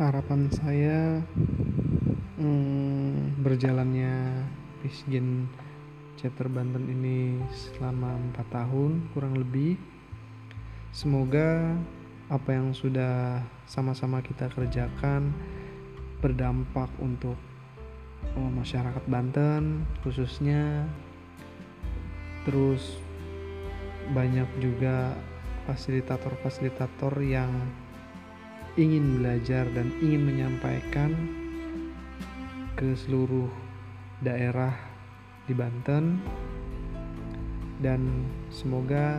harapan saya hmm, berjalannya Pisgen chapter Banten ini selama 4 tahun kurang lebih. Semoga apa yang sudah sama-sama kita kerjakan berdampak untuk oh, masyarakat Banten khususnya. Terus banyak juga fasilitator-fasilitator yang ingin belajar dan ingin menyampaikan ke seluruh daerah di Banten. Dan semoga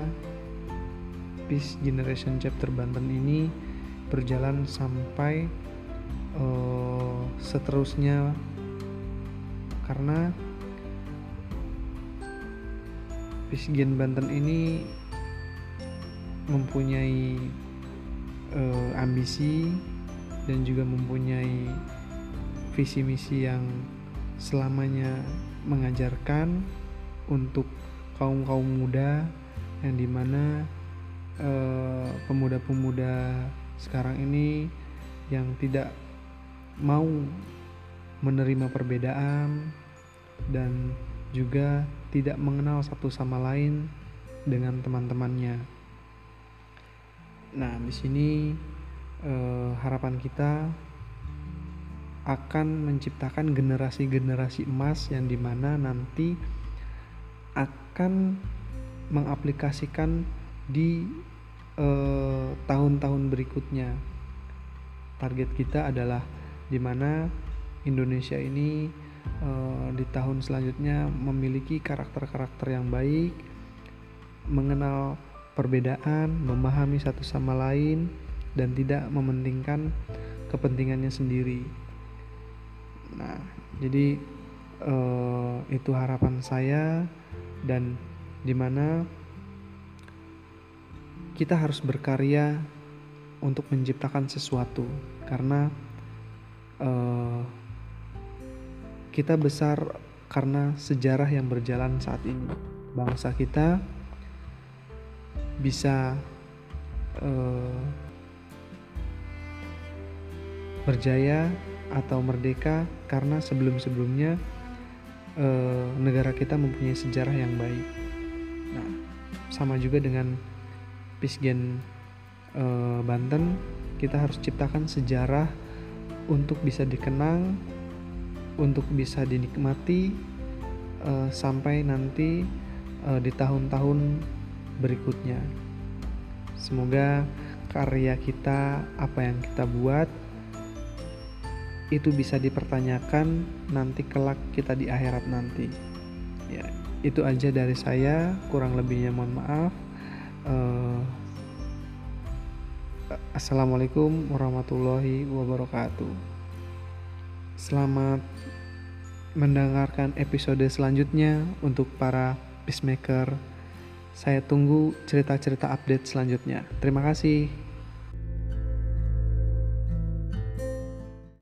Peace Generation Chapter Banten ini berjalan sampai uh, seterusnya. Karena Peace Gen Banten ini mempunyai uh, ambisi dan juga mempunyai visi misi yang selamanya mengajarkan untuk kaum kaum muda yang di mana uh, pemuda-pemuda sekarang ini yang tidak mau menerima perbedaan dan juga tidak mengenal satu sama lain dengan teman-temannya. Nah, di sini eh, harapan kita akan menciptakan generasi-generasi emas yang di mana nanti akan mengaplikasikan di eh, tahun-tahun berikutnya. Target kita adalah di mana Indonesia ini eh, di tahun selanjutnya memiliki karakter-karakter yang baik, mengenal perbedaan, memahami satu sama lain, dan tidak mementingkan kepentingannya sendiri. Nah, jadi uh, itu harapan saya dan di mana kita harus berkarya untuk menciptakan sesuatu karena uh, kita besar karena sejarah yang berjalan saat ini. Bangsa kita bisa uh, berjaya atau merdeka karena sebelum-sebelumnya uh, negara kita mempunyai sejarah yang baik. Nah, sama juga dengan Pisgen uh, Banten, kita harus ciptakan sejarah untuk bisa dikenang, untuk bisa dinikmati uh, sampai nanti uh, di tahun-tahun berikutnya. Semoga karya kita, apa yang kita buat, itu bisa dipertanyakan nanti kelak kita di akhirat nanti. Ya, itu aja dari saya. Kurang lebihnya mohon maaf. Uh, Assalamualaikum warahmatullahi wabarakatuh. Selamat mendengarkan episode selanjutnya untuk para peacemaker saya tunggu cerita-cerita update selanjutnya. Terima kasih.